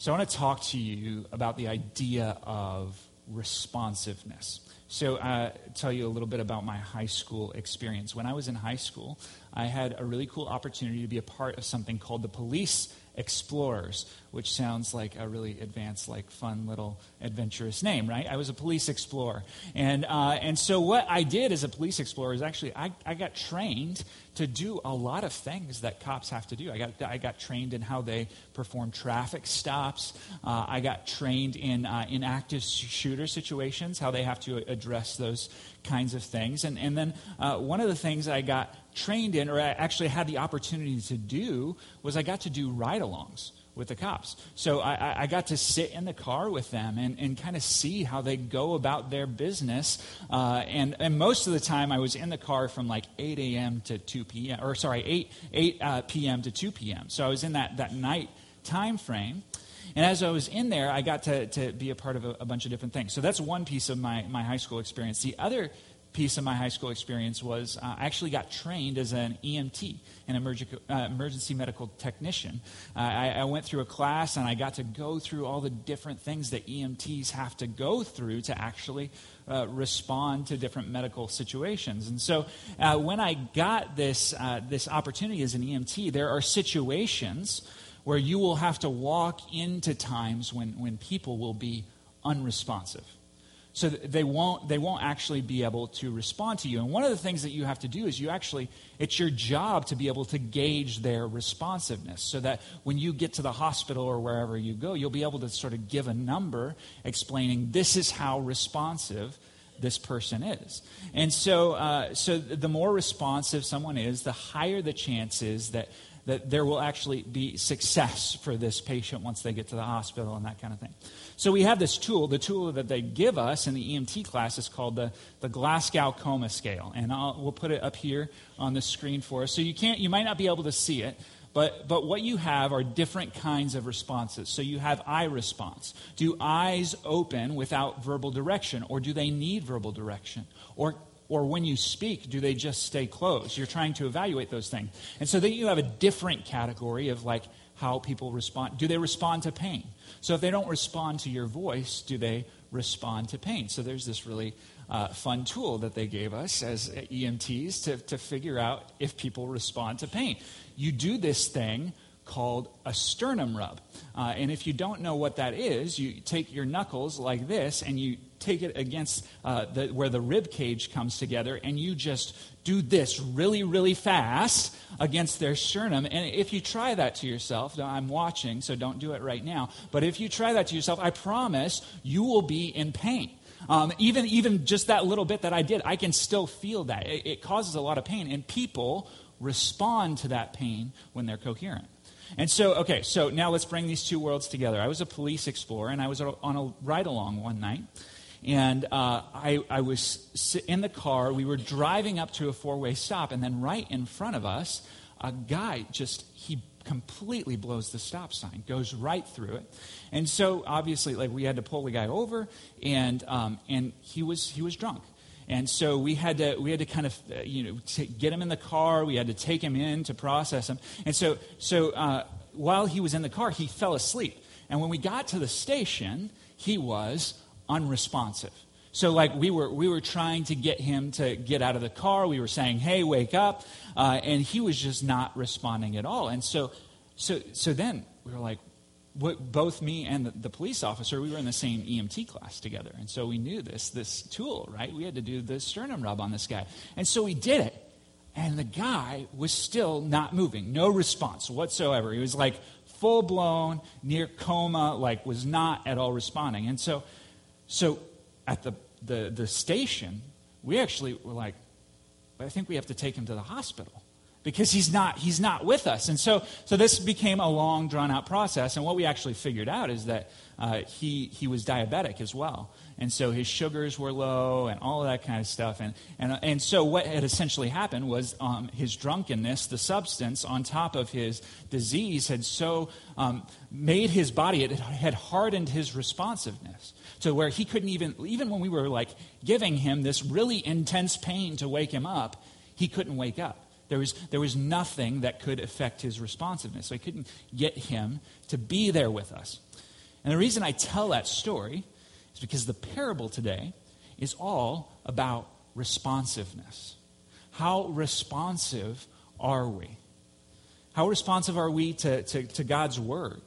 So I want to talk to you about the idea of responsiveness. So, uh, tell you a little bit about my high school experience. When I was in high school, I had a really cool opportunity to be a part of something called the Police Explorers, which sounds like a really advanced, like fun little adventurous name, right? I was a police explorer. And, uh, and so what I did as a police explorer is actually I, I got trained to do a lot of things that cops have to do. I got, I got trained in how they perform traffic stops. Uh, I got trained in, uh, in active shooter situations, how they have to address those kinds of things. And, and then uh, one of the things I got trained in, or I actually had the opportunity to do, was I got to do ride alongs with the cops. So I, I, got to sit in the car with them and, and kind of see how they go about their business. Uh, and, and most of the time, I was in the car from like 8 a.m. to 2 p.m., or sorry, 8, 8 uh, p.m. to 2 p.m. So I was in that, that night time frame. And as I was in there, I got to, to be a part of a, a bunch of different things. So that's one piece of my, my high school experience. The other piece of my high school experience was uh, I actually got trained as an EMT, an emergency, uh, emergency medical technician. Uh, I, I, went through a class and I got to go through all the different things that EMTs have to go through to actually uh, respond to different medical situations. And so uh, when I got this, this opportunity as an EMT, there are situations where you will have to walk into times when, when people will be unresponsive so they won't they won't actually be able to respond to you and one of the things that you have to do is you actually it's your job to be able to gauge their responsiveness so that when you get to the hospital or wherever you go you'll be able to sort of give a number explaining this is how responsive this person is and so uh, so the more responsive someone is the higher the chance is that that there will actually be success for this patient once they get to the hospital and that kind of thing. So we have this tool. The tool that they give us in the EMT class is called the, the Glasgow Coma Scale. And I'll, we'll put it up here on the screen for us. So you, can't, you might not be able to see it, but, but what you have are different kinds of responses. So you have eye response. Do eyes open without verbal direction, or do they need verbal direction? Or or when you speak, do they just stay closed? You're trying to evaluate those things. And so then you have a different category of like how people respond. Do they respond to pain? So if they don't respond to your voice, do they respond to pain? So there's this really uh, fun tool that they gave us as EMTs to, to figure out if people respond to pain. You do this thing called a sternum rub. Uh, and if you don't know what that is, you take your knuckles like this and you take it against uh, the, where the rib cage comes together, and you just do this really, really fast against their sternum. And if you try that to yourself, I'm watching, so don't do it right now, but if you try that to yourself, I promise you will be in pain. Um, even, even just that little bit that I did, I can still feel that. It, it causes a lot of pain, and people respond to that pain when they're coherent. And so, okay, so now let's bring these two worlds together. I was a police explorer, and I was on a ride along one night. And uh, I, I was in the car. We were driving up to a four way stop, and then right in front of us, a guy just, he completely blows the stop sign, goes right through it. And so obviously, like, we had to pull the guy over, and, um, and he, was, he was drunk. And so we had to, we had to kind of, uh, you know, t- get him in the car. We had to take him in to process him. And so, so uh, while he was in the car, he fell asleep. And when we got to the station, he was unresponsive. So, like, we were, we were trying to get him to get out of the car. We were saying, hey, wake up. Uh, and he was just not responding at all. And so, so, so then we were like, what, both me and the, the, police officer, we were in the same EMT class together. And so we knew this, this tool, right? We had to do the sternum rub on this guy. And so we did it. And the guy was still not moving, no response whatsoever. He was like full blown, near coma, like was not at all responding. And so so at the, the, the station, we actually were like, I think we have to take him to the hospital because he's not, he's not with us. And so, so this became a long, drawn out process. And what we actually figured out is that uh, he, he was diabetic as well. And so his sugars were low and all that kind of stuff. And, and, and so what had essentially happened was um, his drunkenness, the substance on top of his disease, had so um, made his body, it had hardened his responsiveness to where he couldn't even, even when we were like giving him this really intense pain to wake him up, he couldn't wake up. There was, there was nothing that could affect his responsiveness. So I couldn't get him to be there with us. And the reason I tell that story is because the parable today is all about responsiveness. How responsive are we? How responsive are we to, to, to God's word?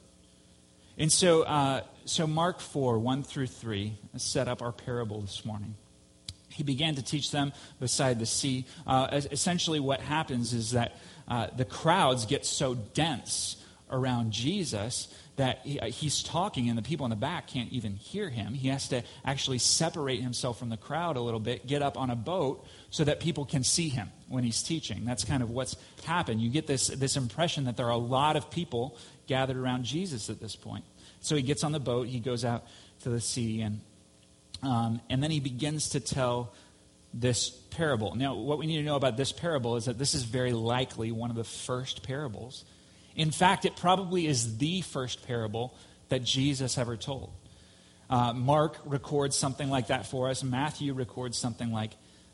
And so, uh, so Mark 4, 1 through 3, set up our parable this morning. He began to teach them beside the sea. Uh, essentially, what happens is that uh, the crowds get so dense around Jesus that he, uh, he's talking and the people in the back can't even hear him. He has to actually separate himself from the crowd a little bit, get up on a boat so that people can see him when he's teaching. That's kind of what's happened. You get this, this impression that there are a lot of people gathered around Jesus at this point. So he gets on the boat, he goes out to the sea, and, um, and then he begins to tell this parable. Now, what we need to know about this parable is that this is very likely one of the first parables. In fact, it probably is the first parable that Jesus ever told. Uh, Mark records something like that for us. Matthew records something like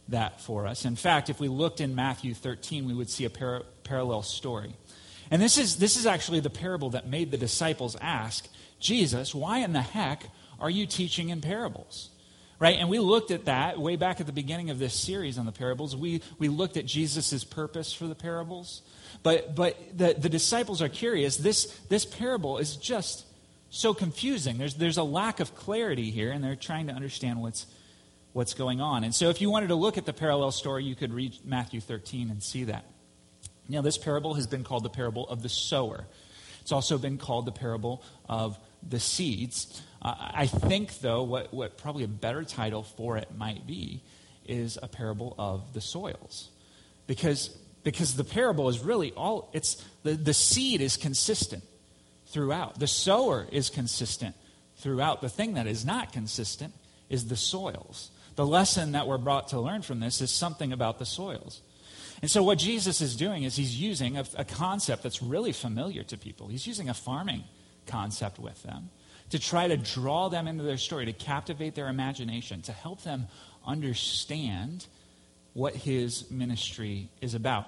that for us. In fact, if we looked in Matthew 13, we would see a par- parallel story. And this is, this is actually the parable that made the disciples ask, Jesus, why in the heck are you teaching in parables? Right? And we looked at that way back at the beginning of this series on the parables. We, we looked at Jesus' purpose for the parables. But, but the, the disciples are curious. This, this parable is just so confusing. There's, there's a lack of clarity here, and they're trying to understand what's, what's going on. And so, if you wanted to look at the parallel story, you could read Matthew 13 and see that. Now, this parable has been called the parable of the sower. It's also been called the parable of the seeds. Uh, I think, though, what, what probably a better title for it might be is a parable of the soils. Because, because the parable is really all, it's, the, the seed is consistent throughout. The sower is consistent throughout. The thing that is not consistent is the soils. The lesson that we're brought to learn from this is something about the soils. And so, what Jesus is doing is he's using a, a, concept that's really familiar to people. He's using a farming concept with them to try to draw them into their story, to captivate their imagination, to help them understand what his ministry is about.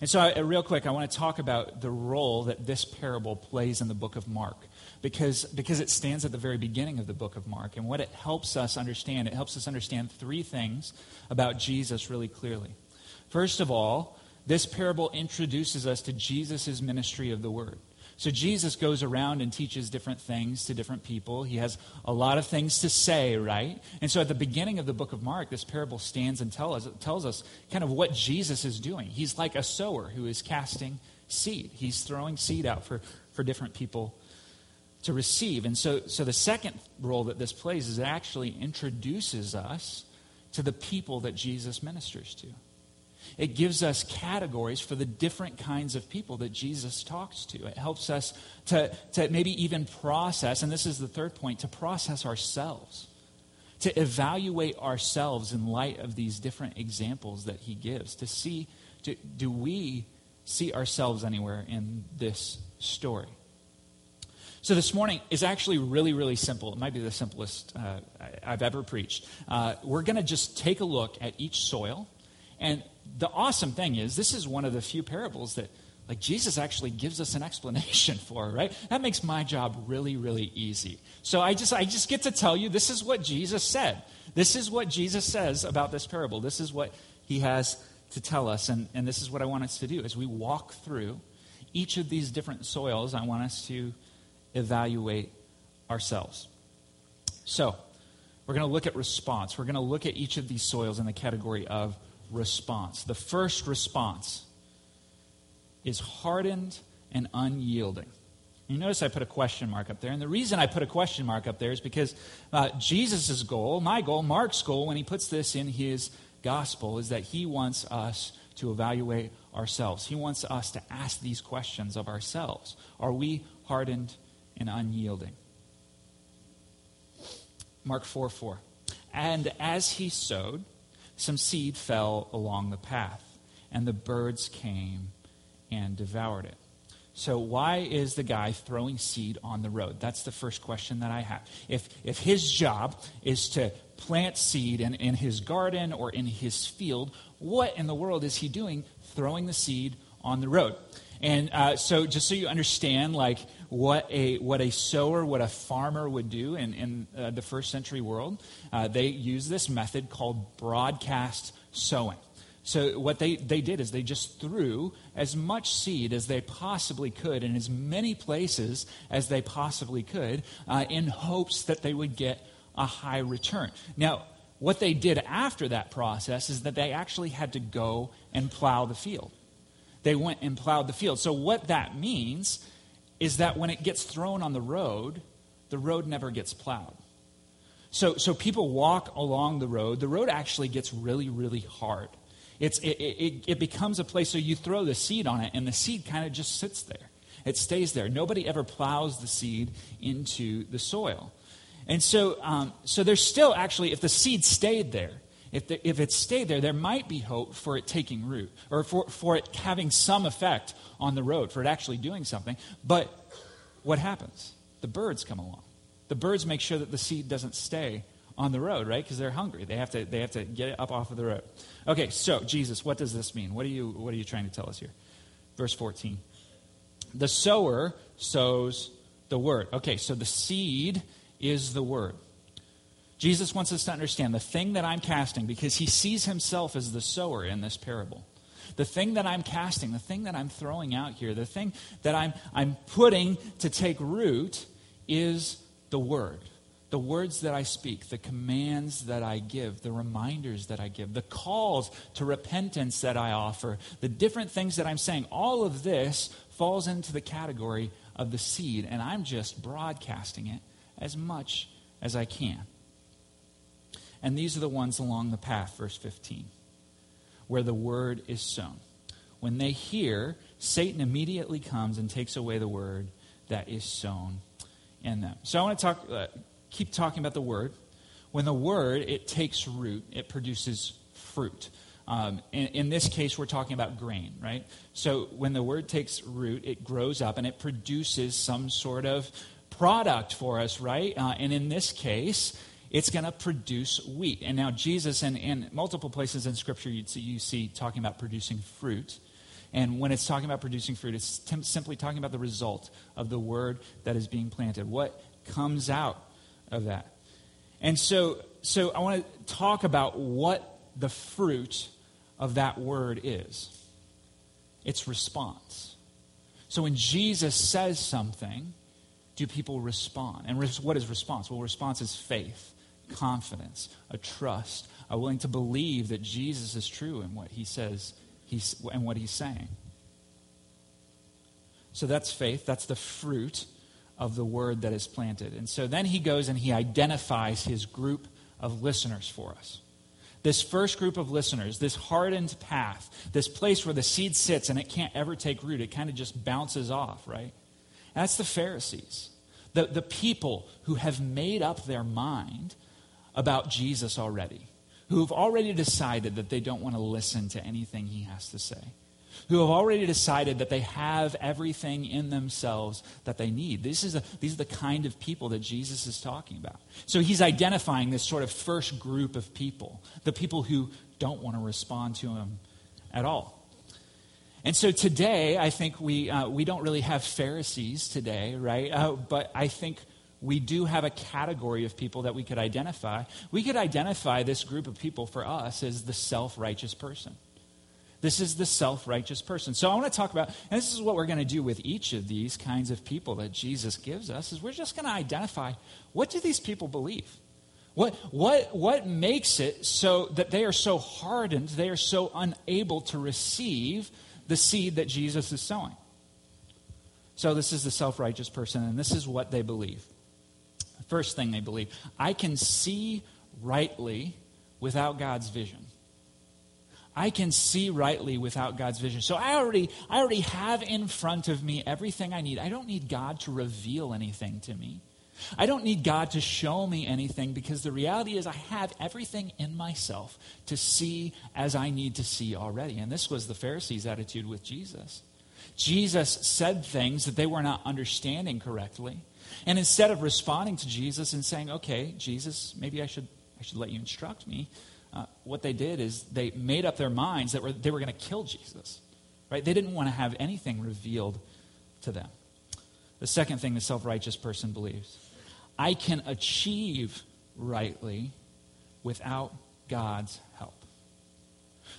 And so, I, uh, real quick, I want to talk about the role that this parable plays in the book of Mark because, because it stands at the very beginning of the book of Mark. And what it helps us understand, it helps us understand three things about Jesus really clearly. First of all, this parable introduces us to Jesus' ministry of the word. So Jesus goes around and teaches different things to different people. He has a lot of things to say, right? And so at the beginning of the book of Mark, this parable stands and tell us, tells us kind of what Jesus is doing. He's like a sower who is casting seed. He's throwing seed out for, for different people to receive. And so, so the second role that this plays is it actually introduces us to the people that Jesus ministers to. It gives us categories for the different kinds of people that Jesus talks to. It helps us to, to maybe even process, and this is the third point, to process ourselves, to evaluate ourselves in light of these different examples that he gives, to see do, do we see ourselves anywhere in this story? So this morning is actually really, really simple. It might be the simplest uh, I've ever preached. Uh, we're going to just take a look at each soil and the awesome thing is, this is one of the few parables that like Jesus actually gives us an explanation for, right? That makes my job really, really easy. So I just I just get to tell you this is what Jesus said. This is what Jesus says about this parable. This is what he has to tell us. And, and this is what I want us to do as we walk through each of these different soils, I want us to evaluate ourselves. So, we're going to look at response. We're going to look at each of these soils in the category of response. The first response is hardened and unyielding. You notice I put a question mark up there. And the reason I put a question mark up there is because uh, Jesus' goal, my goal, Mark's goal, when he puts this in his gospel, is that he wants us to evaluate ourselves. He wants us to ask these questions of ourselves Are we hardened and unyielding? Mark 4 4. And as he sowed, some seed fell along the path, and the birds came and devoured it. So, why is the guy throwing seed on the road? That's the first question that I have. If, if his job is to plant seed in, in his garden or in his field, what in the world is he doing throwing the seed on the road? And uh, so, just so you understand, like what a what a sower, what a farmer would do in in uh, the first century world, uh, they use this method called broadcast sowing. So what they, they did is they just threw as much seed as they possibly could in as many places as they possibly could uh, in hopes that they would get a high return. Now, what they did after that process is that they actually had to go and plow the field. They went and plowed the field. So what that means is that when it gets thrown on the road, the road never gets plowed. So, so people walk along the road. The road actually gets really, really hard. It's, it, it, it becomes a place so you throw the seed on it, and the seed kind of just sits there. It stays there. Nobody ever plows the seed into the soil. And so, um, so there's still actually, if the seed stayed there, if, the, if it stayed there, there might be hope for it taking root or for, for it having some effect on the road, for it actually doing something. But what happens? The birds come along. The birds make sure that the seed doesn't stay on the road, right? Because they're hungry. They have to they have to get it up off of the road. Okay, so Jesus, what does this mean? What are you what are you trying to tell us here? Verse 14. The sower sows the word. Okay, so the seed is the word. Jesus wants us to understand the thing that I'm casting because he sees himself as the sower in this parable. The thing that I'm casting, the thing that I'm throwing out here, the thing that I'm, I'm putting to take root is the word the words that I speak, the commands that I give, the reminders that I give, the calls to repentance that I offer, the different things that I'm saying, all of this falls into the category of the seed, and I'm just broadcasting it as much as I can. And these are the ones along the path, verse 15, where the word is sown. When they hear, Satan immediately comes and takes away the word that is sown in them. So I want to talk. Uh, keep talking about the word. When the word, it takes root, it produces fruit. Um, in, in, this case, we're talking about grain, right? So when the word takes root, it grows up and it produces some sort of product for us, right? Uh, and in this case, it's going to produce wheat. And now Jesus, in, in multiple places in Scripture, you see, you see talking about producing fruit. And when it's talking about producing fruit, it's simply talking about the result of the word that is being planted. What comes out of that. And so, so I want to talk about what the fruit of that word is it's response. So when Jesus says something, do people respond? And what is response? Well, response is faith, confidence, a trust, a willing to believe that Jesus is true in what he says he's, and what he's saying. So that's faith. That's the fruit of the word that is planted. And so then he goes and he identifies his group of listeners for us. This first group of listeners, this hardened path, this place where the seed sits and it can't ever take root, it kind of just bounces off, right? That's the Pharisees, the, the people who have made up their mind about Jesus already, who have already decided that they don't want to listen to anything he has to say who have already decided that they have everything in themselves that they need. This is a, these are the kind of people that Jesus is talking about. So he's identifying this sort of first group of people, the people who don't want to respond to him at all. And so today, I think we, uh, we don't really have Pharisees today, right? Uh, but I think we do have a category of people that we could identify. We could identify this group of people for us as the self righteous person. This is the self righteous person. So I want to talk about, and this is what we're going to do with each of these kinds of people that Jesus gives us, is we're just going to identify what do these people believe? What, what, what makes it so that they are so hardened, they are so unable to receive the seed that Jesus is sowing? So, this is the self righteous person, and this is what they believe. First thing they believe I can see rightly without God's vision. I can see rightly without God's vision. So I already, I already have in front of me everything I need. I don't need God to reveal anything to me. I don't need God to show me anything because the reality is I have everything in myself to see as I need to see already. And this was the Pharisees' attitude with Jesus. Jesus said things that they were not understanding correctly. And instead of responding to Jesus and saying, okay, Jesus, maybe I should, I should let you instruct me, uh, what they did is they made up their minds that were, they were going to kill Jesus. right? They didn't want to have anything revealed to them. The second thing the self righteous person believes I can achieve rightly without God's help.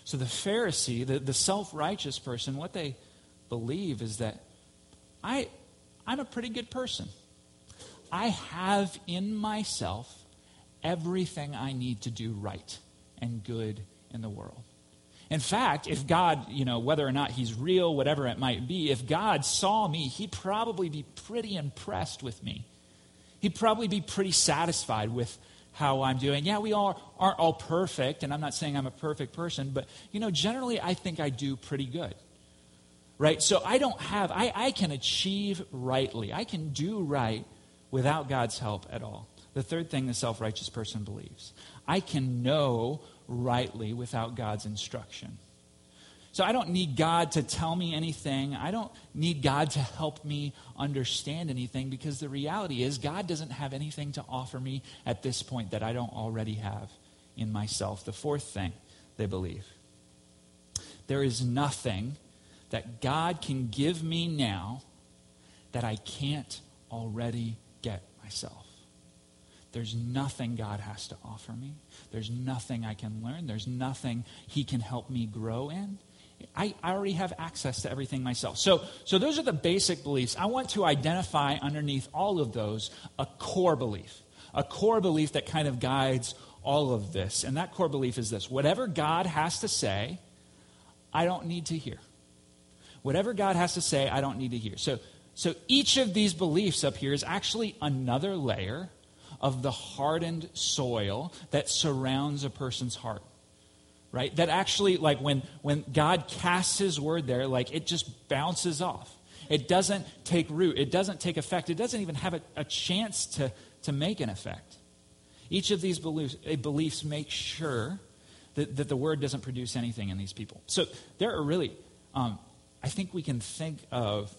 So the Pharisee, the, the self righteous person, what they believe is that I, I'm a pretty good person. I have in myself everything I need to do right and good in the world. In fact, if God, you know, whether or not he's real, whatever it might be, if God saw me, he'd probably be pretty impressed with me. He'd probably be pretty satisfied with how I'm doing. Yeah, we all aren't all perfect, and I'm not saying I'm a perfect person, but, you know, generally I think I do pretty good. Right? So I don't have, I, I can achieve rightly. I can do right without God's help at all. The third thing the self righteous person believes I can know rightly without God's instruction. So I don't need God to tell me anything. I don't need God to help me understand anything because the reality is God doesn't have anything to offer me at this point that I don't already have in myself. The fourth thing they believe there is nothing that God can give me now that I can't already get myself. There's nothing God has to offer me. There's nothing I can learn. There's nothing He can help me grow in. I, I already have access to everything myself. So, so those are the basic beliefs. I want to identify underneath all of those a core belief, a core belief that kind of guides all of this. And that core belief is this whatever God has to say, I don't need to hear. Whatever God has to say, I don't need to hear. So, so each of these beliefs up here is actually another layer of the hardened soil that surrounds a person's heart right? That actually like when when god casts his word there like it just bounces off. It doesn't take root. It doesn't take effect. It doesn't even have a, a chance to to make an effect. Each of these beliefs, eh, beliefs make sure that, that the word doesn't produce anything in these people. So there are really um, i think we can think of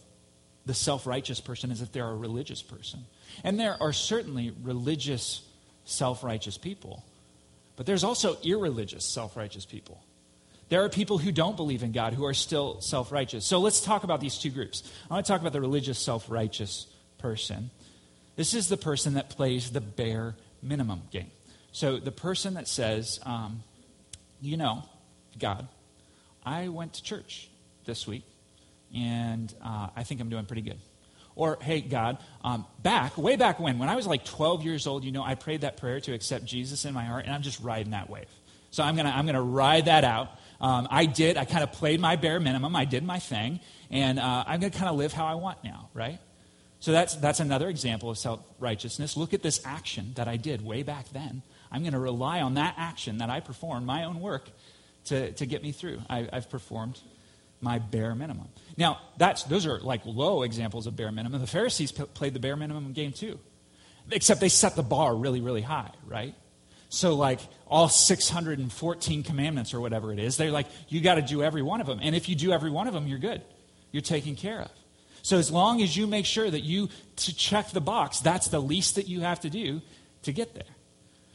the self-righteous person as if they're a religious person and there are certainly religious, self righteous people. But there's also irreligious, self righteous people. There are people who don't believe in God who are still self righteous. So let's talk about these two groups. I want to talk about the religious, self righteous person. This is the person that plays the bare minimum game. So the person that says, um, you know, God, I went to church this week, and uh, I think I'm doing pretty good. Or, hey, God, um, back, way back when, when I was like 12 years old, you know, I prayed that prayer to accept Jesus in my heart, and I'm just riding that wave. So I'm going to I'm gonna ride that out. Um, I did, I kind of played my bare minimum. I did my thing, and uh, I'm going to kind of live how I want now, right? So that's, that's another example of self righteousness. Look at this action that I did way back then. I'm going to rely on that action that I performed, my own work, to, to get me through. I, I've performed my bare minimum. Now, that's, those are like low examples of bare minimum. The Pharisees p- played the bare minimum game too, except they set the bar really, really high, right? So, like all 614 commandments or whatever it is, they're like, you got to do every one of them. And if you do every one of them, you're good. You're taken care of. So, as long as you make sure that you to check the box, that's the least that you have to do to get there.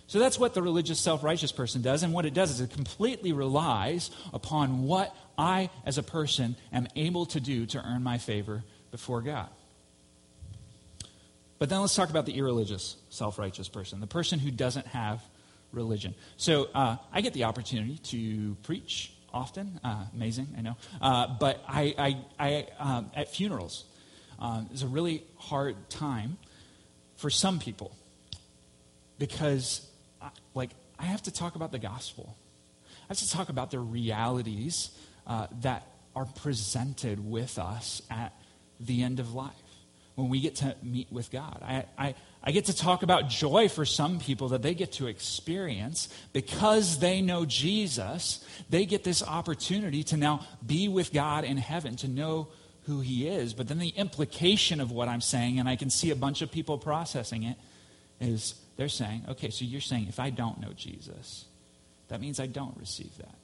So that's what the religious self righteous person does. And what it does is it completely relies upon what I, as a person, am able to do to earn my favor before God. But then let's talk about the irreligious self righteous person, the person who doesn't have religion. So uh, I get the opportunity to preach often. Uh, amazing, I know. Uh, but I, I, I um, at funerals, um, it's a really hard time for some people because, like, I have to talk about the gospel. I have to talk about the realities uh, that are presented with us at the end of life when we get to meet with God. I, I, I get to talk about joy for some people that they get to experience because they know Jesus. They get this opportunity to now be with God in heaven, to know who He is. But then the implication of what I'm saying, and I can see a bunch of people processing it, is they're saying, okay, so you're saying if I don't know Jesus, that means I don't receive that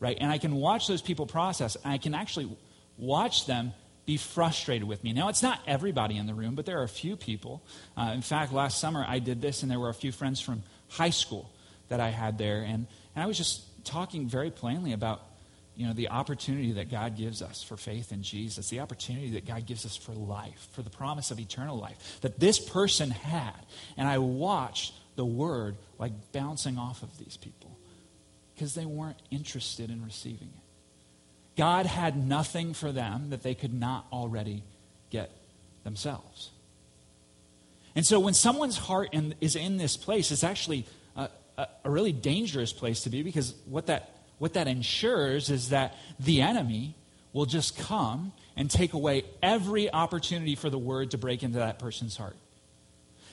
right? And I can watch those people process, and I can actually watch them be frustrated with me. Now, it's not everybody in the room, but there are a few people. Uh, in fact, last summer I did this, and there were a few friends from high school that I had there, and, and I was just talking very plainly about you know, the opportunity that God gives us for faith in Jesus, the opportunity that God gives us for life, for the promise of eternal life that this person had. And I watched the word like bouncing off of these people because they weren't interested in receiving it. God had nothing for them that they could not already get themselves. And so when someone's heart in, is in this place, it's actually a, a, a really dangerous place to be because what that what that ensures is that the enemy will just come and take away every opportunity for the word to break into that person's heart.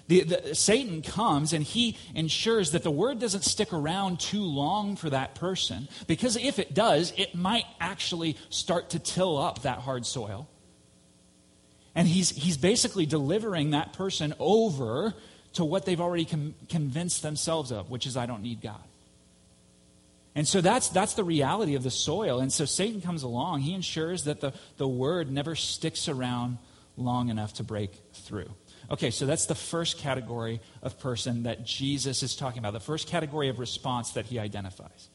The, the, Satan comes and he ensures that the word doesn't stick around too long for that person because if it does, it might actually start to till up that hard soil. And he's, he's basically delivering that person over to what they've already com- convinced themselves of, which is, I don't need God. And so that's, that's the reality of the soil. And so Satan comes along. He ensures that the, the word never sticks around long enough to break through. Okay, so that's the first category of person that Jesus is talking about, the first category of response that he identifies.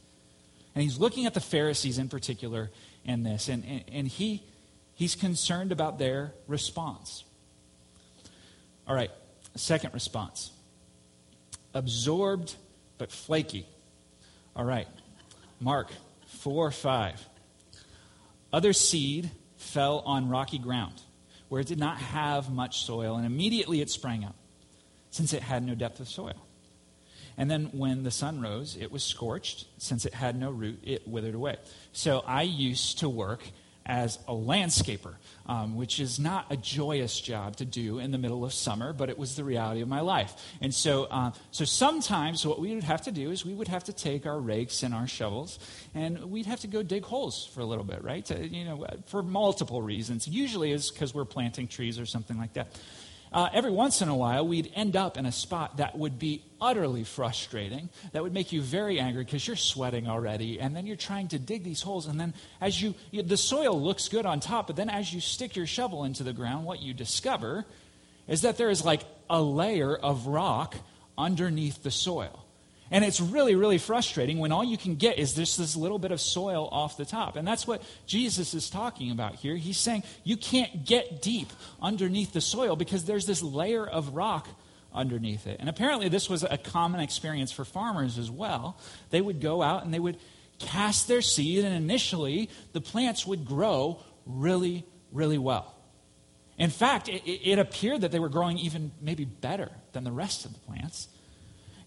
And he's looking at the Pharisees in particular in this, and, and, and he, he's concerned about their response. All right, second response absorbed but flaky. All right, Mark 4 5. Other seed fell on rocky ground, where it did not have much soil, and immediately it sprang up, since it had no depth of soil. And then when the sun rose, it was scorched. Since it had no root, it withered away. So I used to work as a landscaper, um, which is not a joyous job to do in the middle of summer, but it was the reality of my life. And so, uh, so sometimes what we would have to do is we would have to take our rakes and our shovels, and we'd have to go dig holes for a little bit, right? To, you know, for multiple reasons. Usually is because we're planting trees or something like that uh, every once in a while, we'd end up in a spot that would be utterly frustrating, that would make you very angry because you're sweating already, and then you're trying to dig these holes, and then as you, the soil looks good on top, but then as you stick your shovel into the ground, what you discover is that there is like a layer of rock underneath the soil. And it's really, really frustrating when all you can get is just this little bit of soil off the top. And that's what Jesus is talking about here. He's saying you can't get deep underneath the soil because there's this layer of rock underneath it. And apparently, this was a common experience for farmers as well. They would go out and they would cast their seed, and initially, the plants would grow really, really well. In fact, it, it appeared that they were growing even maybe better than the rest of the plants.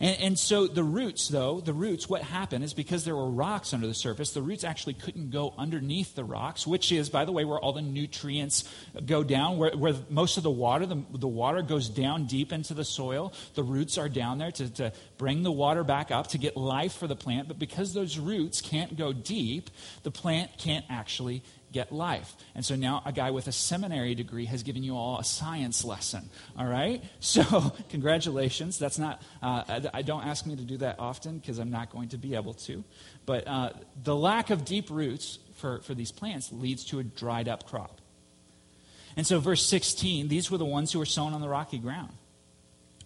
And, and, so the roots, though, the roots, what happened is because there were rocks under the surface, the roots actually couldn't go underneath the rocks, which is, by the way, where all the nutrients go down, where, where most of the water, the, the water goes down deep into the soil. The roots are down there to, to bring the water back up to get life for the plant. But because those roots can't go deep, the plant can't actually get life. And so now a guy with a seminary degree has given you all a science lesson. All right? So, congratulations. That's not, uh, I, don't ask me to do that often because I'm not going to be able to. But uh, the lack of deep roots for, for these plants leads to a dried up crop. And so, verse 16, these were the ones who were sown on the rocky ground.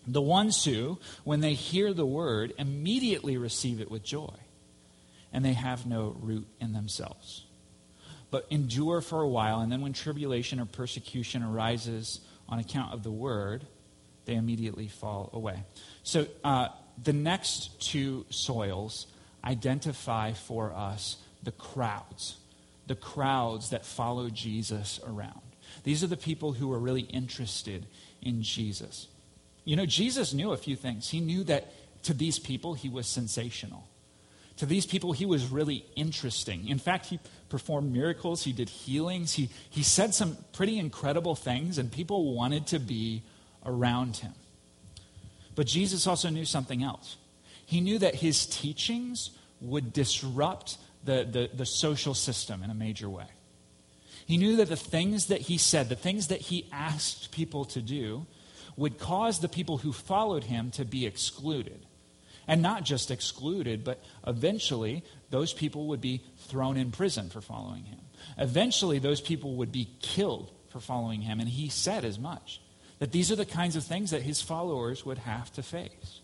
The ones who, when they hear the word, immediately receive it with joy, and they have no root in themselves but endure for a while, and then when tribulation or persecution arises on account of the word, they immediately fall away. So uh, the next two soils identify for us the crowds, the crowds that follow Jesus around. These are the people who are really interested in Jesus. You know, Jesus knew a few things. He knew that to these people, he was sensational. To these people, he was really interesting. In fact, he performed miracles, he did healings, he, he said some pretty incredible things, and people wanted to be around him. But Jesus also knew something else. He knew that his teachings would disrupt the, the, the social system in a major way. He knew that the things that he said, the things that he asked people to do, would cause the people who followed him to be excluded. And not just excluded, but eventually those people would be thrown in prison for following him. Eventually those people would be killed for following him. And he said as much that these are the kinds of things that his followers would have to face.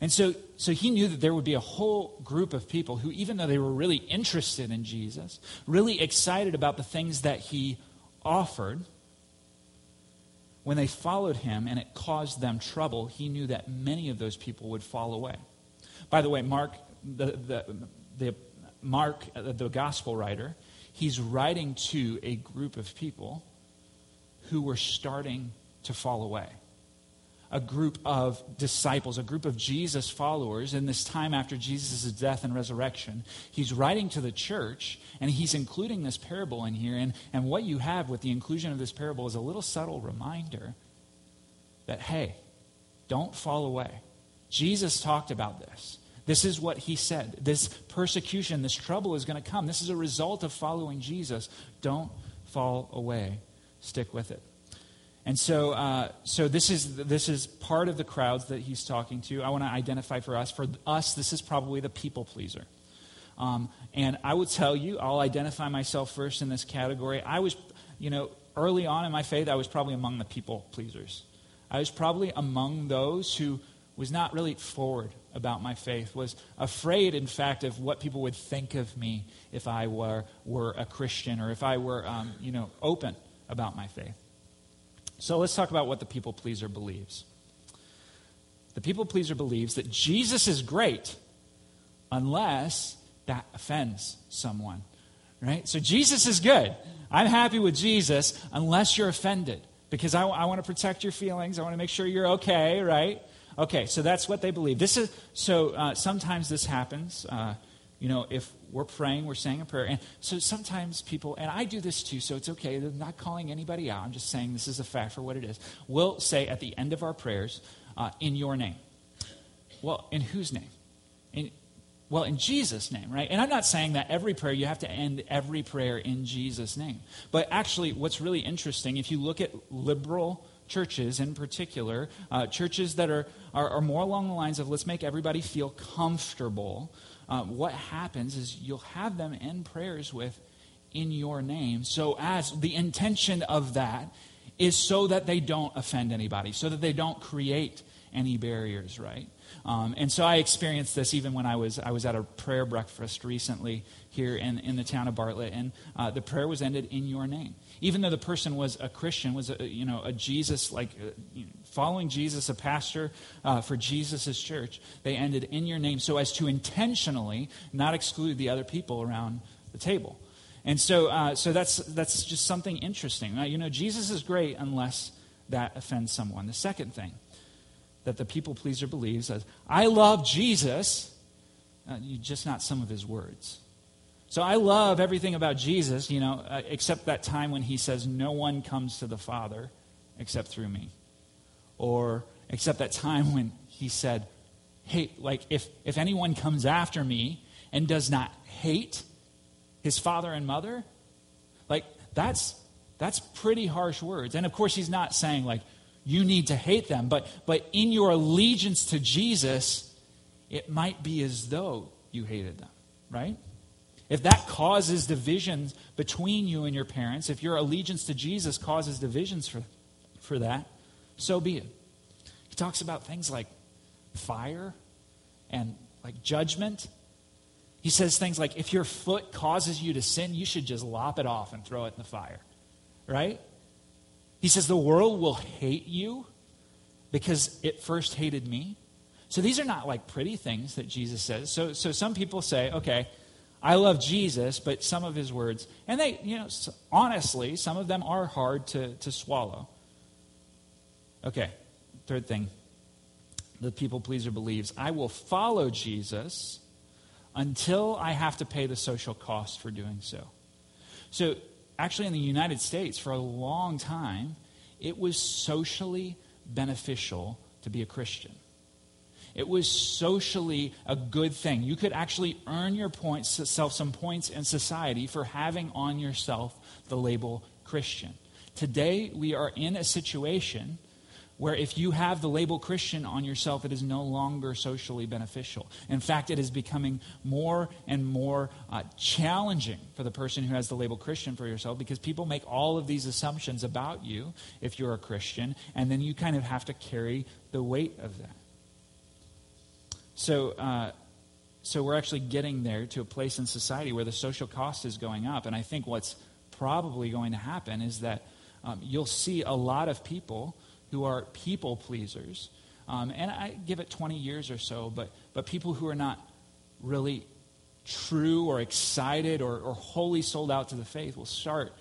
And so, so he knew that there would be a whole group of people who, even though they were really interested in Jesus, really excited about the things that he offered, when they followed him and it caused them trouble, he knew that many of those people would fall away. By the way, Mark, the, the, the Mark, uh, the gospel writer, he's writing to a group of people who were starting to fall away a group of disciples, a group of Jesus followers in this time after Jesus' death and resurrection. He's writing to the church, and he's including this parable in here. And, and what you have with the inclusion of this parable is a little subtle reminder that, hey, don't fall away. Jesus talked about this. This is what he said. This persecution, this trouble is going to come. This is a result of following Jesus. Don't fall away. Stick with it. And so, uh, so this is this is part of the crowds that he's talking to. I want to identify for us. For us, this is probably the people pleaser. Um, and I would tell you, I'll identify myself first in this category. I was, you know, early on in my faith, I was probably among the people pleasers. I was probably among those who was not really forward about my faith, was afraid, in fact, of what people would think of me if I were, were a Christian or if I were, um, you know, open about my faith. So let's talk about what the people pleaser believes. The people pleaser believes that Jesus is great unless that offends someone. Right? So Jesus is good. I'm happy with Jesus unless you're offended because I, I want to protect your feelings. I want to make sure you're okay, right? Okay, so that's what they believe. This is so. Uh, sometimes this happens. Uh, you know, if we're praying, we're saying a prayer. And so sometimes people, and I do this too, so it's okay. I'm not calling anybody out. I'm just saying this is a fact for what it is. We'll say at the end of our prayers, uh, in your name. Well, in whose name? In, well, in Jesus' name, right? And I'm not saying that every prayer, you have to end every prayer in Jesus' name. But actually, what's really interesting, if you look at liberal churches in particular, uh, churches that are, are, are more along the lines of let's make everybody feel comfortable um, what happens is you'll have them end prayers with, in your name. So, as the intention of that is so that they don't offend anybody, so that they don't create any barriers, right? Um, and so I experienced this even when I was, I was at a prayer breakfast recently here in, in the town of Bartlett, and uh, the prayer was ended in your name. Even though the person was a Christian, was a, you know, a Jesus, like uh, following Jesus, a pastor uh, for Jesus' church, they ended in your name so as to intentionally not exclude the other people around the table. And so, uh, so that's, that's just something interesting. you know, Jesus is great unless that offends someone. The second thing that the people pleaser believes is I love Jesus, uh, just not some of his words. So I love everything about Jesus, you know, uh, except that time when he says, No one comes to the Father except through me. Or except that time when he said, Hey, like, if, if anyone comes after me and does not hate his father and mother, like, that's, that's pretty harsh words. And of course, he's not saying, like, you need to hate them. But, but in your allegiance to Jesus, it might be as though you hated them, right? If that causes divisions between you and your parents, if your allegiance to Jesus causes divisions for, for that, so be it. He talks about things like fire and like judgment. He says things like if your foot causes you to sin, you should just lop it off and throw it in the fire, right? He says, The world will hate you because it first hated me. So these are not like pretty things that Jesus says. So, so some people say, okay, I love Jesus, but some of his words, and they, you know, honestly, some of them are hard to, to swallow. Okay, third thing the people pleaser believes I will follow Jesus until I have to pay the social cost for doing so. So actually in the United States for a long time, it was socially beneficial to be a Christian. It was socially a good thing. You could actually earn your points, self some points in society for having on yourself the label Christian. Today, we are in a situation where if you have the label Christian on yourself, it is no longer socially beneficial. In fact, it is becoming more and more uh, challenging for the person who has the label Christian for yourself because people make all of these assumptions about you if you're a Christian, and then you kind of have to carry the weight of that. So, uh, so we're actually getting there to a place in society where the social cost is going up. And I think what's probably going to happen is that um, you'll see a lot of people who are people pleasers. Um, and I give it 20 years or so, but, but people who are not really true or excited or, or wholly sold out to the faith will start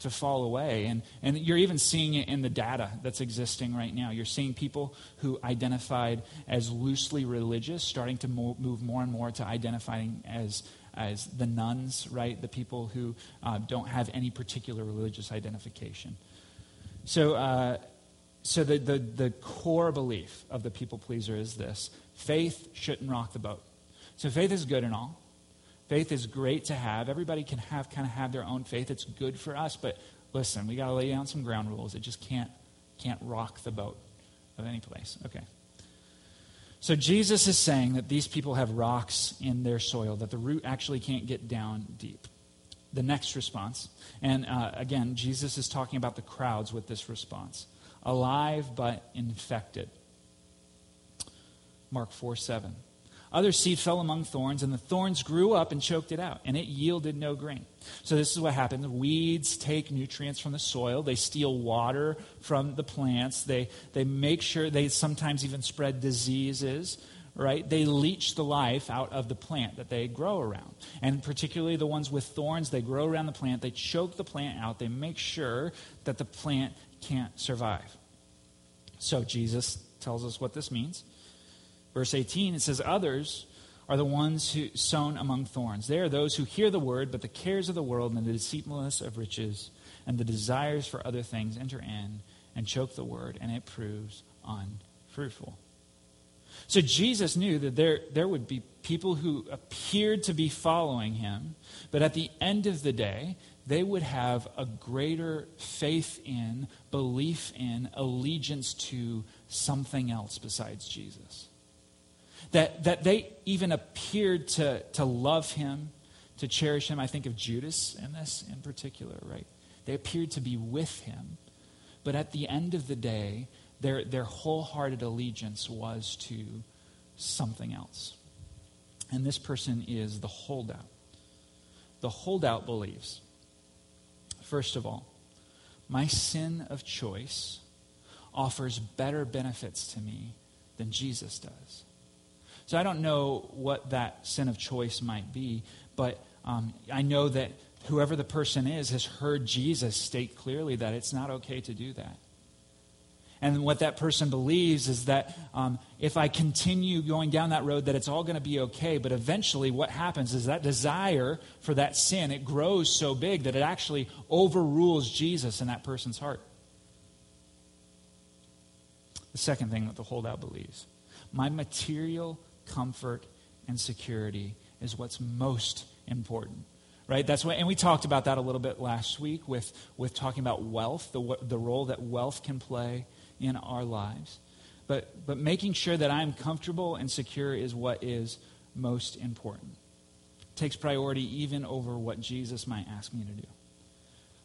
to fall away. And, and you're even seeing it in the data that's existing right now. You're seeing people who identified as loosely religious starting to mo- move more and more to identifying as, as the nones, right? The people who uh, don't have any particular religious identification. So, uh, so the, the, the core belief of the people pleaser is this faith shouldn't rock the boat. So faith is good and all. Faith is great to have. Everybody can have kind of have their own faith. It's good for us, but listen, we got to lay down some ground rules. It just can't can't rock the boat of any place. Okay. So Jesus is saying that these people have rocks in their soil, that the root actually can't get down deep. The next response, and uh, again, Jesus is talking about the crowds with this response alive but infected. Mark 4 7. Other seed fell among thorns, and the thorns grew up and choked it out, and it yielded no grain. So, this is what happens weeds take nutrients from the soil, they steal water from the plants, they, they make sure they sometimes even spread diseases. Right? They leach the life out of the plant that they grow around. And particularly the ones with thorns, they grow around the plant, they choke the plant out, they make sure that the plant can't survive. So Jesus tells us what this means. Verse 18, it says, Others are the ones who sown among thorns. They are those who hear the word, but the cares of the world and the deceitfulness of riches and the desires for other things enter in and choke the word, and it proves unfruitful. So Jesus knew that there, there would be people who appeared to be following him, but at the end of the day, they would have a greater faith in, belief in, allegiance to something else besides Jesus. That, that they even appeared to, to love him, to cherish him. I think of Judas in this in particular, right? They appeared to be with him. But at the end of the day, their, their wholehearted allegiance was to something else. And this person is the holdout. The holdout believes, first of all, my sin of choice offers better benefits to me than Jesus does. So I don't know what that sin of choice might be, but um, I know that whoever the person is has heard Jesus state clearly that it's not okay to do that. And what that person believes is that um, if I continue going down that road, that it's all going to be okay. But eventually, what happens is that desire for that sin it grows so big that it actually overrules Jesus in that person's heart. The second thing that the holdout believes: my material comfort, and security is what's most important right that's what and we talked about that a little bit last week with with talking about wealth the the role that wealth can play in our lives. But but making sure that i'm comfortable and secure is what is most important. It takes priority even over what jesus might ask me to do.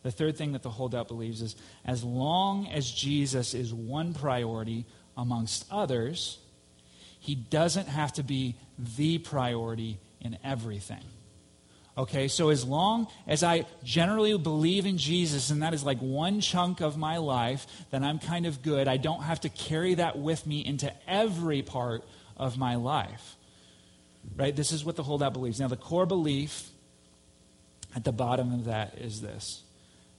The third thing that the holdout believes is as long as jesus is one priority amongst others he doesn't have to be the priority in everything. Okay, so as long as I generally believe in Jesus and that is like one chunk of my life, then I'm kind of good. I don't have to carry that with me into every part of my life. Right? This is what the holdout believes. Now, the core belief at the bottom of that is this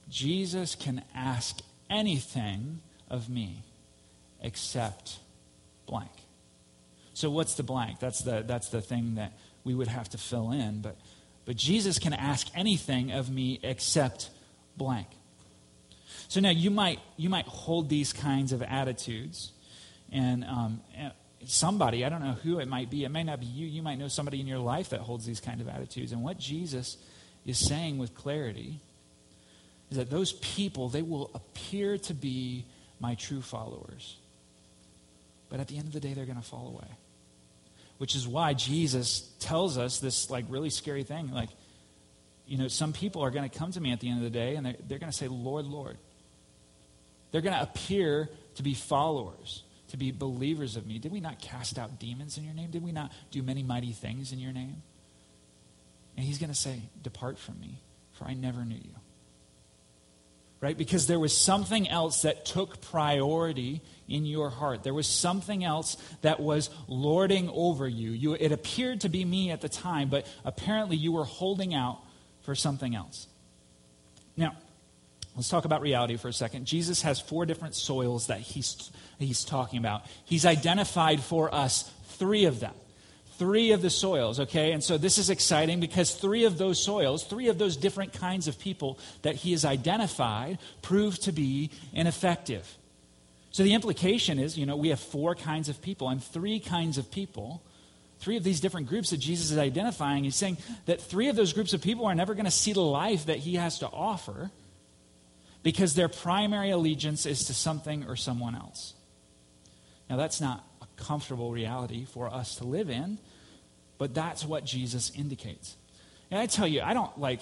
Jesus can ask anything of me except blank. So what's the blank? That's the, that's the thing that we would have to fill in. But, but Jesus can ask anything of me except blank. So now you might, you might hold these kinds of attitudes, and, um, somebody, I don't know who it might be, it may not be you, you might know somebody in your life that holds these kind of attitudes. And what Jesus is saying with clarity is that those people, they will appear to be my true followers. But at the end of the day, they're going to fall away which is why Jesus tells us this like really scary thing. Like, you know, some people are going to come to me at the end of the day and they're, they're going to say, Lord, Lord. They're going to appear to be followers. to be believers of me? Did we not cast out demons in your name? Did we not do many mighty things in your name? And he's going to say, Depart from me, for I never knew you. Right? Because there was something else that took priority in your heart. There was something else that was lording over you. you. It appeared to be me at the time, but apparently you were holding out for something else. Now, let's talk about reality for a second. Jesus has four different soils that he's, he's talking about. He's identified for us three of them three of the soils, okay? And so this is exciting because three of those soils, three of those different kinds of people that he has identified, prove to be ineffective. So the implication is, you know, we have four kinds of people and three kinds of people. Three of these different groups that Jesus is identifying. He's saying that three of those groups of people are never going to see the life that he has to offer because their primary allegiance is to something or someone else. Now, that's not comfortable reality for us to live in, but that's what Jesus indicates. And I tell you, I don't like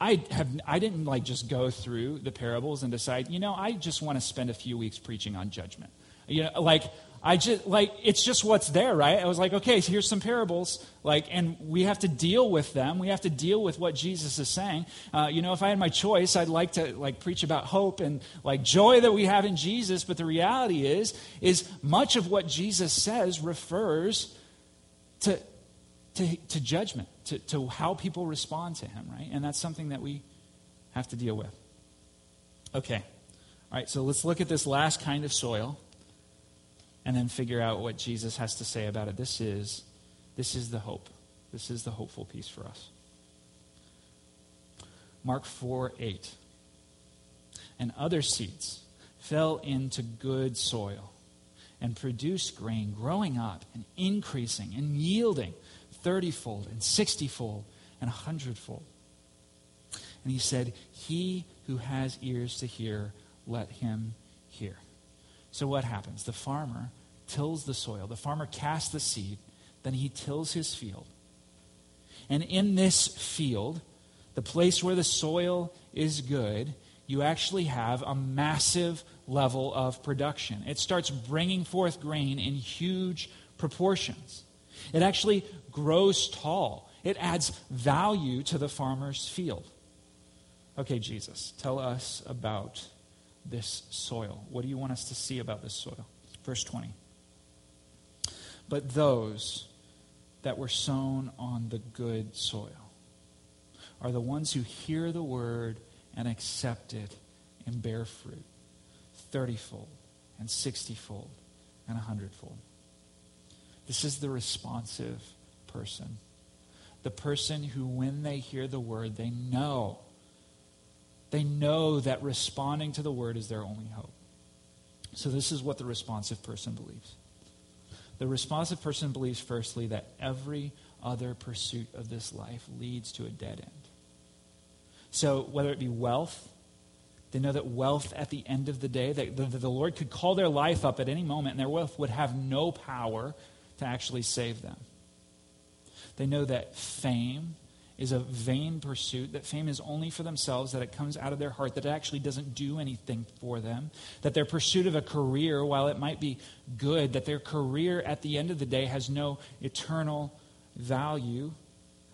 I have I didn't like just go through the parables and decide, you know, I just want to spend a few weeks preaching on judgment. You know, like I just like it's just what's there, right? I was like, okay, so here's some parables, like, and we have to deal with them. We have to deal with what Jesus is saying. Uh, you know, if I had my choice, I'd like to like preach about hope and like joy that we have in Jesus. But the reality is, is much of what Jesus says refers to to, to judgment, to, to how people respond to Him, right? And that's something that we have to deal with. Okay, all right. So let's look at this last kind of soil and then figure out what Jesus has to say about it. This is, this is the hope. This is the hopeful piece for us. Mark 4 8. And other seeds fell into good soil and produced grain, growing up and increasing and yielding thirtyfold and sixtyfold and a hundredfold. And he said, He who has ears to hear, let him hear. So what happens? The farmer tills the soil. The farmer casts the seed, then he tills his field. And in this field, the place where the soil is good, you actually have a massive level of production. It starts bringing forth grain in huge proportions. It actually grows tall. It adds value to the farmer's field. Okay, Jesus, tell us about this soil? What do you want us to see about this soil? Verse 20. But those that were sown on the good soil are the ones who hear the word and accept it and bear fruit thirtyfold and sixtyfold and a hundredfold. This is the responsive person. The person who, when they hear the word, they know they know that responding to the word is their only hope. So, this is what the responsive person believes. The responsive person believes, firstly, that every other pursuit of this life leads to a dead end. So, whether it be wealth, they know that wealth at the end of the day, that the, the Lord could call their life up at any moment and their wealth would have no power to actually save them. They know that fame is a vain pursuit, that fame is only for themselves, that it comes out of their heart, that it actually doesn't do anything for them, that their pursuit of a career, while it might be good, that their career at the end of the day has no eternal value.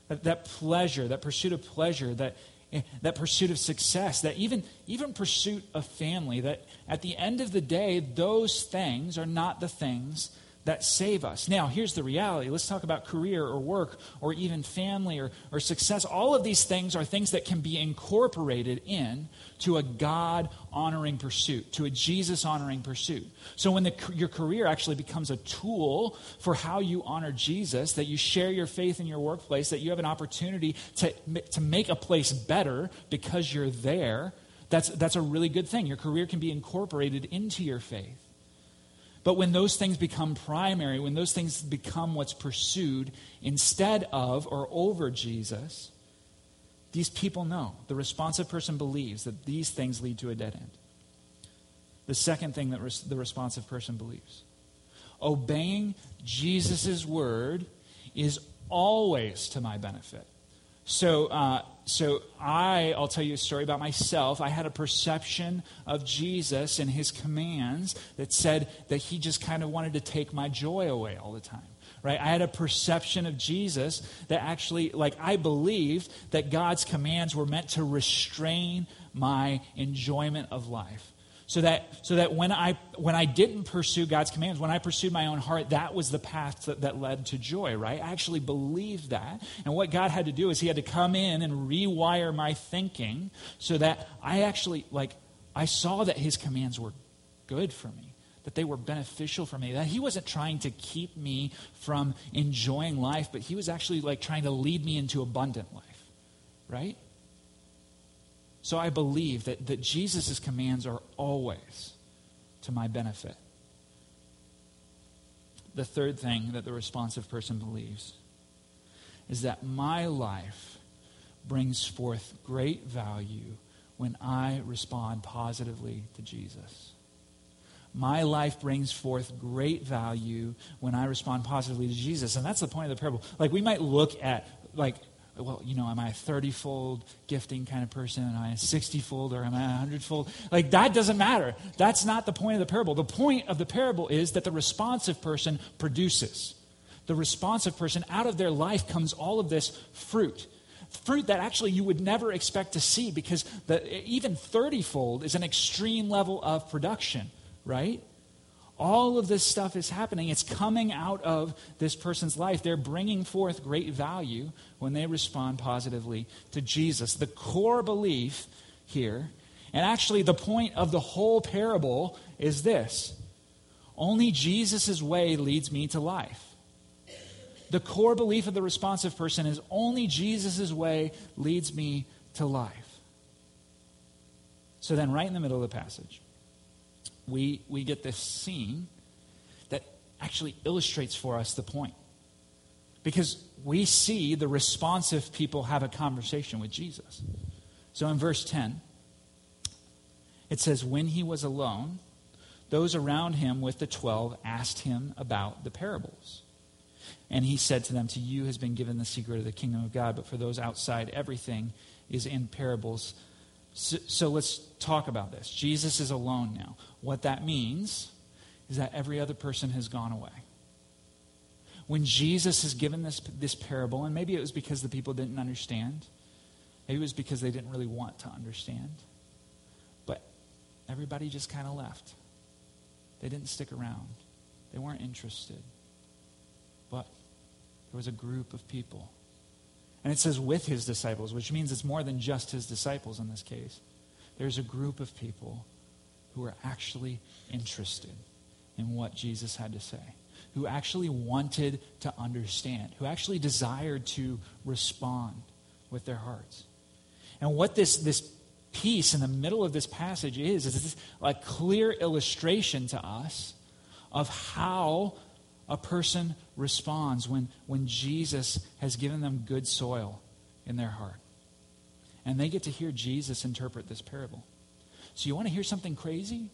That, that pleasure, that pursuit of pleasure, that, eh, that pursuit of success, that even, even pursuit of family, that at the end of the day, those things are not the things that save us. Now, here's the reality. Let's talk about career or work or even family or, or success. All of these things are things that can be incorporated in to a God honoring pursuit, to a Jesus honoring pursuit. So when the, your career actually becomes a tool for how you honor Jesus, that you share your faith in your workplace, that you have an opportunity to, to make a place better because you're there, that's, that's a really good thing. Your career can be incorporated into your faith. But when those things become primary, when those things become what's pursued instead of or over Jesus, these people know. The responsive person believes that these things lead to a dead end. The second thing that res- the responsive person believes obeying Jesus' word is always to my benefit. So, uh, so I, I'll tell you a story about myself. I had a perception of Jesus and his commands that said that he just kind of wanted to take my joy away all the time. Right? I had a perception of Jesus that actually, like, I believed that God's commands were meant to restrain my enjoyment of life so that, so that when, I, when I didn't pursue God's commands, when I pursued my own heart, that was the path that, that led to joy, right? I actually believed that. And what God had to do is He had to come in and rewire my thinking so that I actually, like, I saw that His commands were good for me that they were beneficial for me that he wasn't trying to keep me from enjoying life but he was actually like trying to lead me into abundant life right so I believe that, that Jesus' commands are always to my benefit. The third thing that the responsive person believes is that my life brings forth great value when I respond positively to Jesus. My life brings forth great value when I respond positively to Jesus. And that's the point of the parable. Like, we might look at, like, well, you know, am I a 30 fold gifting kind of person? Am I a 60 fold or am I a 100 fold? Like, that doesn't matter. That's not the point of the parable. The point of the parable is that the responsive person produces. The responsive person, out of their life comes all of this fruit. Fruit that actually you would never expect to see because the, even 30 fold is an extreme level of production, right? All of this stuff is happening. It's coming out of this person's life. They're bringing forth great value when they respond positively to Jesus. The core belief here, and actually the point of the whole parable, is this only Jesus' way leads me to life. The core belief of the responsive person is only Jesus' way leads me to life. So then, right in the middle of the passage, we, we get this scene that actually illustrates for us the point. Because we see the responsive people have a conversation with Jesus. So in verse 10, it says, When he was alone, those around him with the twelve asked him about the parables. And he said to them, To you has been given the secret of the kingdom of God, but for those outside, everything is in parables so, so, let's talk about this. Jesus is alone now. What that means is that every other person has gone away. When Jesus has given this, this parable, and maybe it was because the people didn't understand, maybe it was because they didn't really want to understand, but everybody just kind of left. They didn't stick around, they weren't interested. But there was a group of people and it says with his disciples, which means it's more than just his disciples in this case. There's a group of people who are actually interested in what Jesus had to say, who actually wanted to understand, who actually desired to respond with their hearts. And what this, this piece in the middle of this passage is, is this a clear illustration to us of how a person responds when, when Jesus has given them good soil in their heart. And they get to hear Jesus interpret this parable. So, you want to hear something crazy?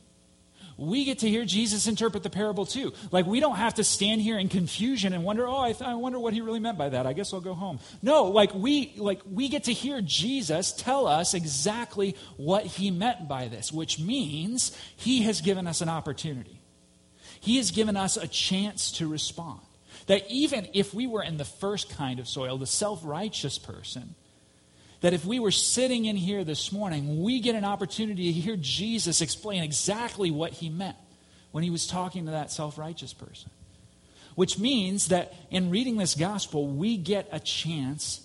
We get to hear Jesus interpret the parable too. Like, we don't have to stand here in confusion and wonder, oh, I, th- I wonder what he really meant by that. I guess I'll go home. No, like, we, like, we get to hear Jesus tell us exactly what he meant by this, which means he has given us an opportunity. He has given us a chance to respond. That even if we were in the first kind of soil, the self righteous person, that if we were sitting in here this morning, we get an opportunity to hear Jesus explain exactly what he meant when he was talking to that self righteous person. Which means that in reading this gospel, we get a chance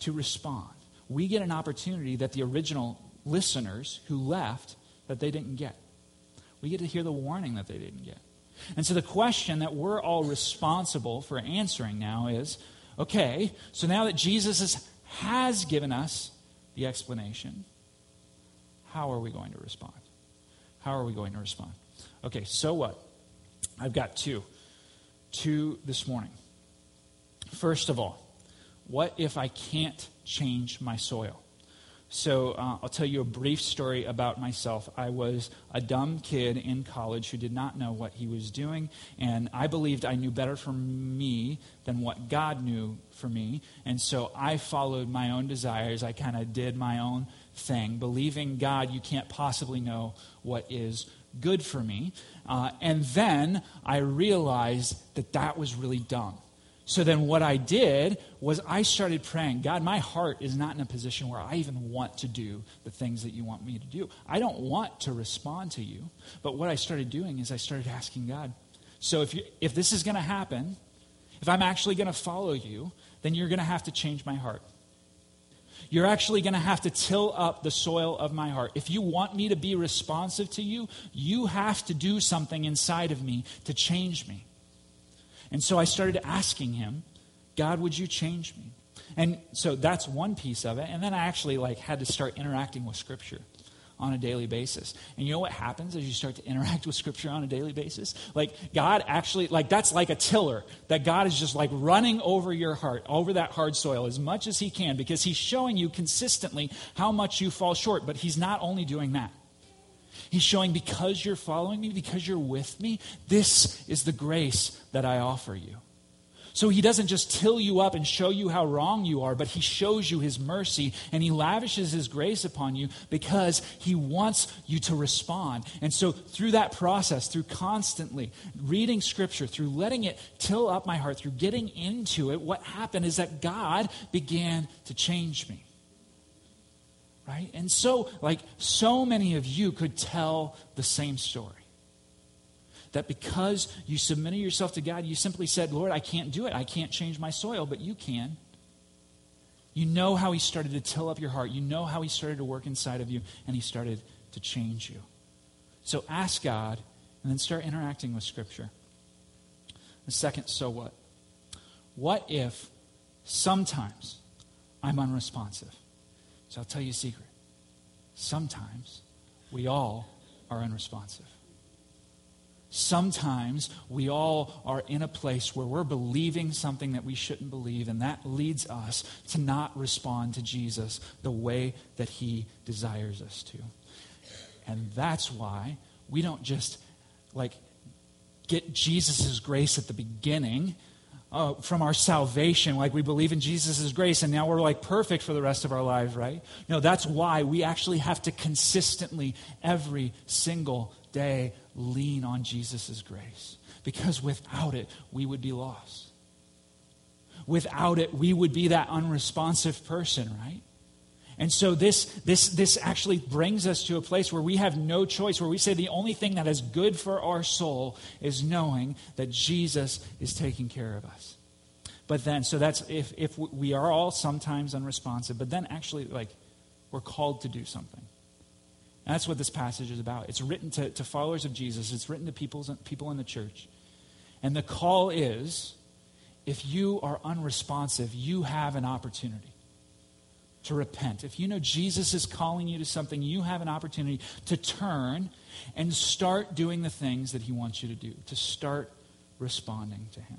to respond. We get an opportunity that the original listeners who left that they didn't get. We get to hear the warning that they didn't get. And so the question that we're all responsible for answering now is okay, so now that Jesus has given us the explanation, how are we going to respond? How are we going to respond? Okay, so what? I've got two. Two this morning. First of all, what if I can't change my soil? So uh, I'll tell you a brief story about myself. I was a dumb kid in college who did not know what he was doing, and I believed I knew better for me than what God knew for me. And so I followed my own desires. I kind of did my own thing, believing God, you can't possibly know what is good for me. Uh, and then I realized that that was really dumb. So then what I did was I started praying, God, my heart is not in a position where I even want to do the things that you want me to do. I don't want to respond to you. But what I started doing is I started asking God, so if, you, if this is going to happen, if I'm actually going to follow you, then you're going to have to change my heart. You're actually going to have to till up the soil of my heart. If you want me to be responsive to you, you have to do something inside of me to change me. And so I started asking him, God, would you change me? And so that's one piece of it. And then I actually like had to start interacting with Scripture on a daily basis. And you know what happens as you start to interact with Scripture on a daily basis? Like, God actually, like, that's like a tiller that God is just like running over your heart, over that hard soil as much as He can because He's showing you consistently how much you fall short. But He's not only doing that, He's showing because you're following me, because you're with me, this is the grace that I offer you. So he doesn't just till you up and show you how wrong you are, but he shows you his mercy and he lavishes his grace upon you because he wants you to respond. And so through that process, through constantly reading scripture, through letting it till up my heart, through getting into it, what happened is that God began to change me right? And so, like, so many of you could tell the same story. That because you submitted yourself to God, you simply said, Lord, I can't do it. I can't change my soil, but you can. You know how He started to till up your heart. You know how He started to work inside of you, and He started to change you. So ask God, and then start interacting with Scripture. The second, so what? What if sometimes I'm unresponsive? So I'll tell you a secret. Sometimes we all are unresponsive. Sometimes we all are in a place where we're believing something that we shouldn't believe, and that leads us to not respond to Jesus the way that he desires us to. And that's why we don't just like get Jesus' grace at the beginning uh, from our salvation, like we believe in Jesus' grace, and now we're like perfect for the rest of our lives, right? No, that's why we actually have to consistently, every single day, lean on Jesus' grace. Because without it, we would be lost. Without it, we would be that unresponsive person, right? And so this, this, this actually brings us to a place where we have no choice, where we say the only thing that is good for our soul is knowing that Jesus is taking care of us. But then, so that's if, if we are all sometimes unresponsive, but then actually, like, we're called to do something. And that's what this passage is about. It's written to, to followers of Jesus, it's written to people, people in the church. And the call is if you are unresponsive, you have an opportunity to repent. If you know Jesus is calling you to something, you have an opportunity to turn and start doing the things that he wants you to do, to start responding to him.